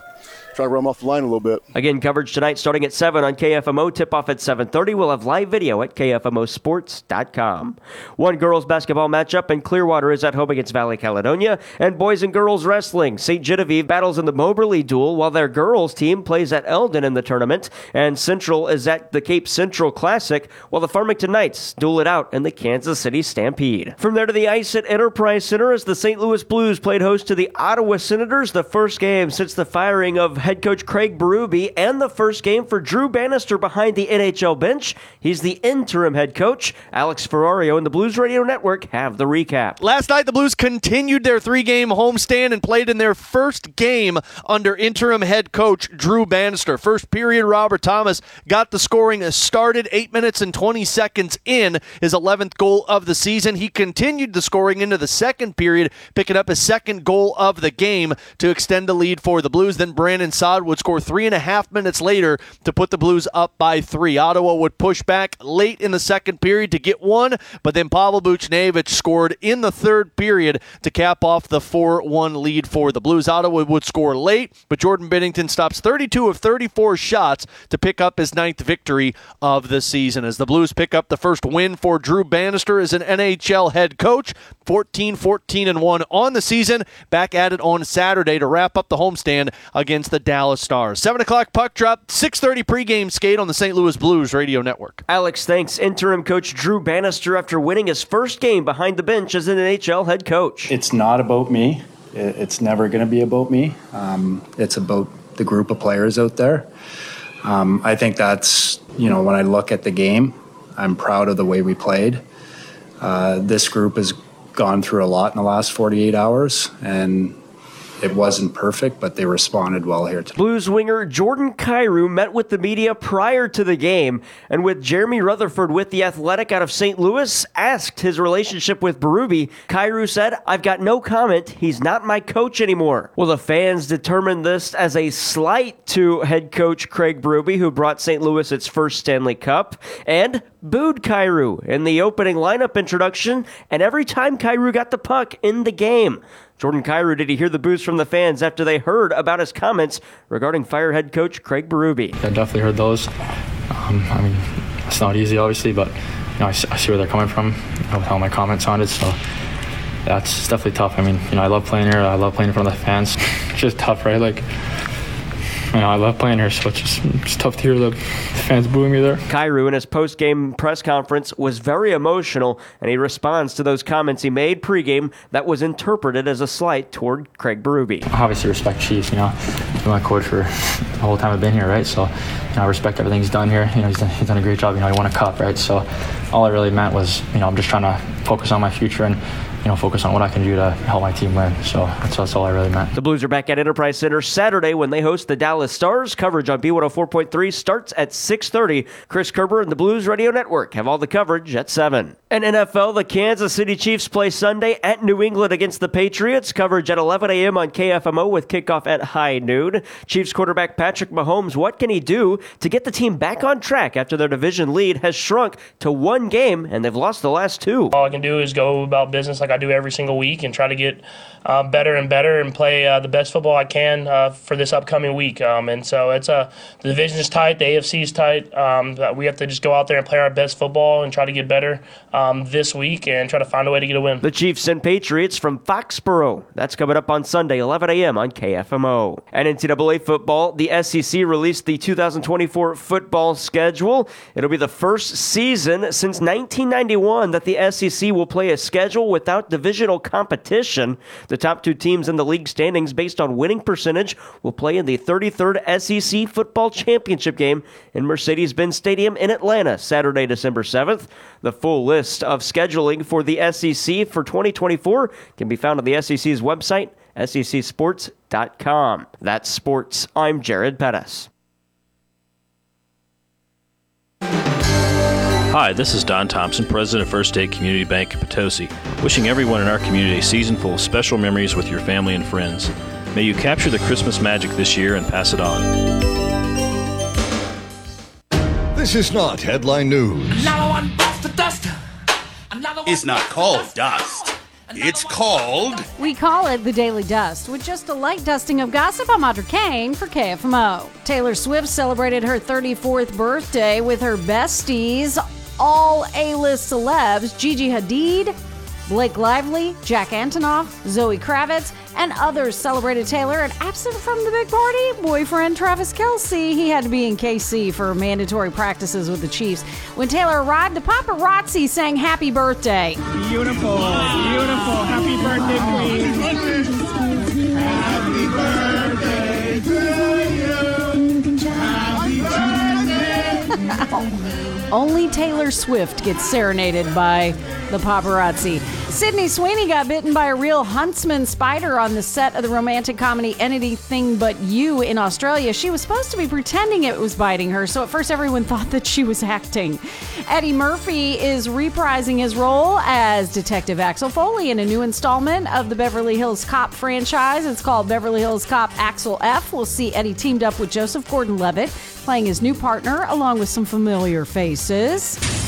try to run off the line a little bit. Again, coverage tonight starting at 7 on KFMO. Tip off at 7.30. We'll have live video at KFMOsports.com. One girls basketball matchup in Clearwater is at home against Valley Caledonia. And boys and girls wrestling. St. Genevieve battles in the Moberly duel while their girls team plays at Eldon in the tournament. And Central is at the Cape Central Classic while the Farmington Knights duel it out in the Kansas City Stampede. From there to the ice at Enterprise Center as the St. Louis Blues played host to the Ottawa Senators, the first game since the firing of head coach Craig Berube and the first game for Drew Bannister behind the NHL bench. He's the interim head coach. Alex Ferrario and the Blues Radio Network have the recap. Last night, the Blues continued their three game homestand and played in their first game under interim head coach Drew Bannister. First period, Robert Thomas got the scoring started eight minutes and 20 seconds in his 11th goal of the season. He continued the scoring into the second period, picking up his second goal of the game to extend the lead for the Blues. Then Brandon Saad would score three and a half minutes later to put the Blues up by three. Ottawa would push back late in the second period to get one, but then Pavel Buchnevich scored in the third period to cap off the 4 1 lead for the Blues. Ottawa would score late, but Jordan Binnington stops 32 of 34 shots to pick up his ninth victory of the season as the Blues pick up the first win for Drew Bannister as an NHL head coach. 14 14 and 1 on the season. Back at it on Saturday to wrap up the homestand against the Dallas Stars. 7 o'clock puck drop, 6.30 pregame skate on the St. Louis Blues radio network. Alex thanks interim coach Drew Bannister after winning his first game behind the bench as an NHL head coach. It's not about me. It's never going to be about me. Um, it's about the group of players out there. Um, I think that's, you know, when I look at the game, I'm proud of the way we played. Uh, this group has gone through a lot in the last 48 hours, and it wasn't perfect, but they responded well here today. Blues winger Jordan Kyrou met with the media prior to the game, and with Jeremy Rutherford with the Athletic out of St. Louis, asked his relationship with Berube. Kyrou said, "I've got no comment. He's not my coach anymore." Well, the fans determined this as a slight to head coach Craig Berube, who brought St. Louis its first Stanley Cup, and booed Kyrou in the opening lineup introduction, and every time Kyrou got the puck in the game. Jordan Kyrou, did he hear the boos from the fans after they heard about his comments regarding Fire head coach Craig Berube? I definitely heard those. Um, I mean, it's not easy, obviously, but you know, I, I see where they're coming from, with how my comments sounded. So it's definitely tough. I mean, you know, I love playing here. I love playing in front of the fans. it's just tough, right? Like you know, I love playing here, so it's just it's tough to hear the fans booing me there. Kyrou, in his post-game press conference, was very emotional, and he responds to those comments he made pregame that was interpreted as a slight toward Craig Berube. Obviously, respect Chiefs. You know, been my coach for the whole time I've been here, right? So, you know, I respect everything he's done here. You know, he's done, he's done a great job. You know, he won a cup, right? So, all I really meant was, you know, I'm just trying to focus on my future and you know, focus on what I can do to help my team win. So that's, that's all I really meant. The Blues are back at Enterprise Center Saturday when they host the Dallas Stars. Coverage on B104.3 starts at 6.30. Chris Kerber and the Blues Radio Network have all the coverage at 7. And NFL, the Kansas City Chiefs play Sunday at New England against the Patriots. Coverage at 11 a.m. on KFMO with kickoff at high noon. Chiefs quarterback Patrick Mahomes, what can he do to get the team back on track after their division lead has shrunk to one game and they've lost the last two? All I can do is go about business like I do every single week and try to get uh, better and better and play uh, the best football I can uh, for this upcoming week. Um, and so it's a the division is tight, the AFC is tight. Um, we have to just go out there and play our best football and try to get better um, this week and try to find a way to get a win. The Chiefs and Patriots from Foxborough. That's coming up on Sunday, 11 a.m. on KFMO. And NCAA football, the SEC released the 2024 football schedule. It'll be the first season since 1991 that the SEC will play a schedule without divisional competition. The top two teams in the league standings based on winning percentage will play in the 33rd SEC football championship game in Mercedes Benz Stadium in Atlanta, Saturday, December 7th. The full list of scheduling for the SEC for 2024 can be found on the SEC's website, secsports.com. That's sports. I'm Jared Pettis. Hi, this is Don Thompson, President of First State Community Bank in Potosi, wishing everyone in our community a season full of special memories with your family and friends. May you capture the Christmas magic this year and pass it on. This is not headline news. Another one, Buster Dust. It's not called dust. It's called. We call it the Daily Dust, with just a light dusting of gossip. I'm Audra Kane for KFMO. Taylor Swift celebrated her 34th birthday with her besties, all A-list celebs, Gigi Hadid, Blake Lively, Jack Antonoff, Zoe Kravitz, and others celebrated Taylor. And absent from the big party, boyfriend Travis Kelce. He had to be in KC for mandatory practices with the Chiefs. When Taylor arrived, the paparazzi sang happy birthday. Beautiful, beautiful. Happy birthday, Queen. Happy birthday to you. Happy birthday. Only Taylor Swift gets serenaded by the paparazzi. Sydney Sweeney got bitten by a real huntsman spider on the set of the romantic comedy Anyone But You in Australia. She was supposed to be pretending it was biting her, so at first everyone thought that she was acting. Eddie Murphy is reprising his role as Detective Axel Foley in a new installment of the Beverly Hills Cop franchise. It's called Beverly Hills Cop Axel F. We'll see Eddie teamed up with Joseph Gordon Levitt playing his new partner along with some familiar faces.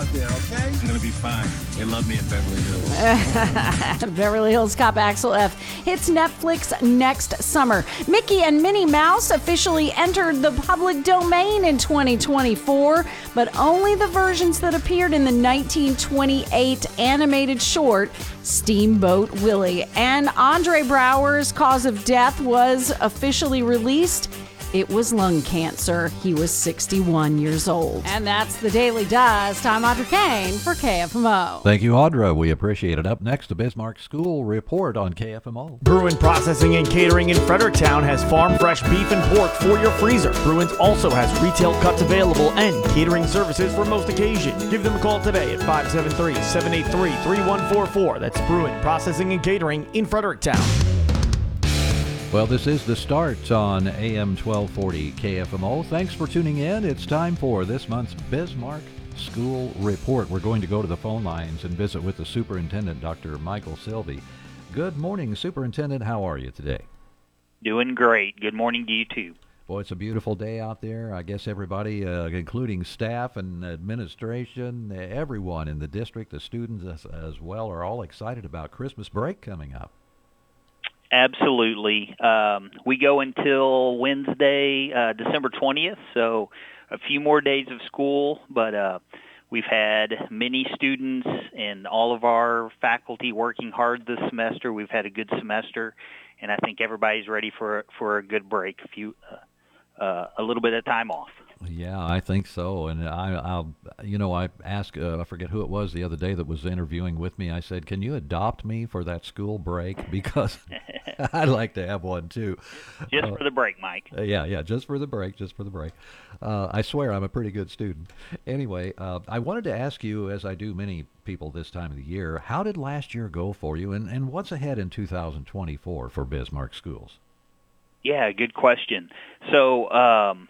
Out there, okay? I'm gonna be fine. They love me at Beverly Hills. Beverly Hills Cop Axel F hits Netflix next summer. Mickey and Minnie Mouse officially entered the public domain in 2024, but only the versions that appeared in the 1928 animated short Steamboat Willie. And Andre Braugher's cause of death was officially released. It was lung cancer. He was 61 years old. And that's the Daily Dust. I'm Audra Kane for KFMO. Thank you, Audra. We appreciate it. Up next, the Bismarck School Report on KFMO. Bruin Processing and Catering in Fredericktown has farm fresh beef and pork for your freezer. Bruin's also has retail cuts available and catering services for most occasions. Give them a call today at 573 783 3144. That's Bruin Processing and Catering in Fredericktown. Well, this is the start on AM 1240 KFMO. Thanks for tuning in. It's time for this month's Bismarck School Report. We're going to go to the phone lines and visit with the superintendent, Dr. Michael Sylvie. Good morning, Superintendent. How are you today? Doing great. Good morning to you, too. Boy, it's a beautiful day out there. I guess everybody, uh, including staff and administration, everyone in the district, the students as, as well, are all excited about Christmas break coming up. Absolutely. Um, we go until Wednesday, uh, December 20th, so a few more days of school, but uh, we've had many students and all of our faculty working hard this semester. We've had a good semester, and I think everybody's ready for for a good break, a few uh, uh, a little bit of time off. Yeah, I think so. And I, I'll, you know, I asked, uh, I forget who it was the other day that was interviewing with me. I said, "Can you adopt me for that school break? Because I'd like to have one too." Just uh, for the break, Mike. Uh, yeah, yeah, just for the break, just for the break. Uh, I swear, I'm a pretty good student. Anyway, uh, I wanted to ask you, as I do many people this time of the year, how did last year go for you, and and what's ahead in 2024 for Bismarck schools? Yeah, good question. So. Um,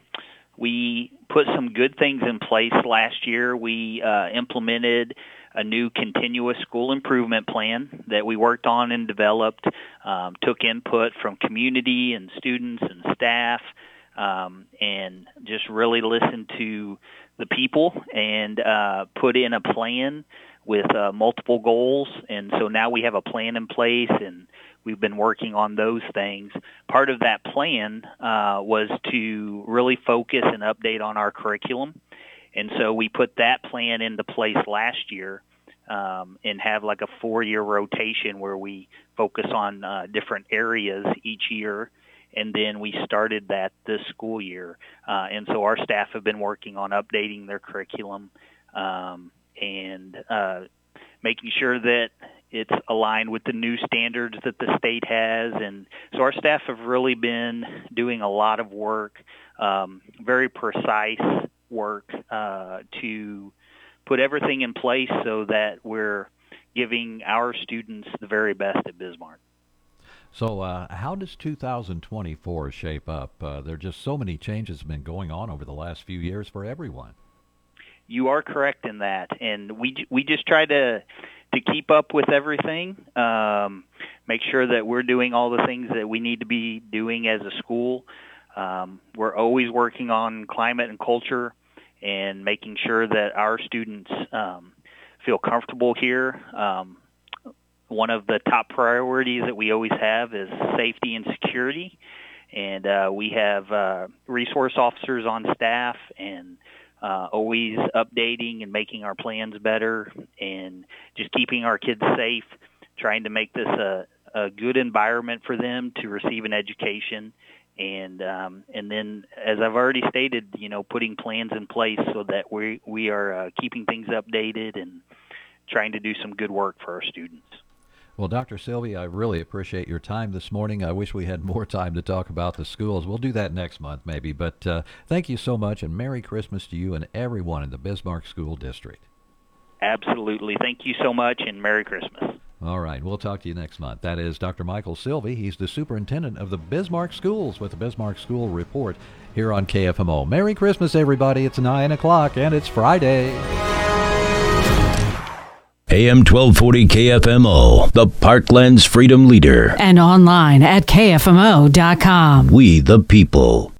we put some good things in place last year. We uh, implemented a new continuous school improvement plan that we worked on and developed, um, took input from community and students and staff, um, and just really listened to the people and uh, put in a plan with uh, multiple goals. And so now we have a plan in place and we've been working on those things. Part of that plan uh, was to really focus and update on our curriculum. And so we put that plan into place last year um, and have like a four-year rotation where we focus on uh, different areas each year. And then we started that this school year. Uh, and so our staff have been working on updating their curriculum um, and uh, making sure that it's aligned with the new standards that the state has. And so our staff have really been doing a lot of work, um, very precise work uh, to put everything in place so that we're giving our students the very best at Bismarck. So, uh, how does 2024 shape up? Uh, there are just so many changes have been going on over the last few years for everyone. You are correct in that, and we we just try to to keep up with everything. Um, make sure that we're doing all the things that we need to be doing as a school. Um, we're always working on climate and culture and making sure that our students um, feel comfortable here. Um, one of the top priorities that we always have is safety and security. And uh, we have uh, resource officers on staff and uh, always updating and making our plans better and just keeping our kids safe, trying to make this a, a good environment for them to receive an education. And um, and then, as I've already stated, you know, putting plans in place so that we we are uh, keeping things updated and trying to do some good work for our students. Well, Dr. Sylvie, I really appreciate your time this morning. I wish we had more time to talk about the schools. We'll do that next month, maybe. But uh, thank you so much, and Merry Christmas to you and everyone in the Bismarck School District. Absolutely. Thank you so much, and Merry Christmas. All right, we'll talk to you next month. That is Dr. Michael Sylvie. He's the superintendent of the Bismarck Schools with the Bismarck School Report here on KFMO. Merry Christmas, everybody. It's 9 o'clock, and it's Friday. AM 1240 KFMO, the Parkland's freedom leader. And online at KFMO.com. We the people.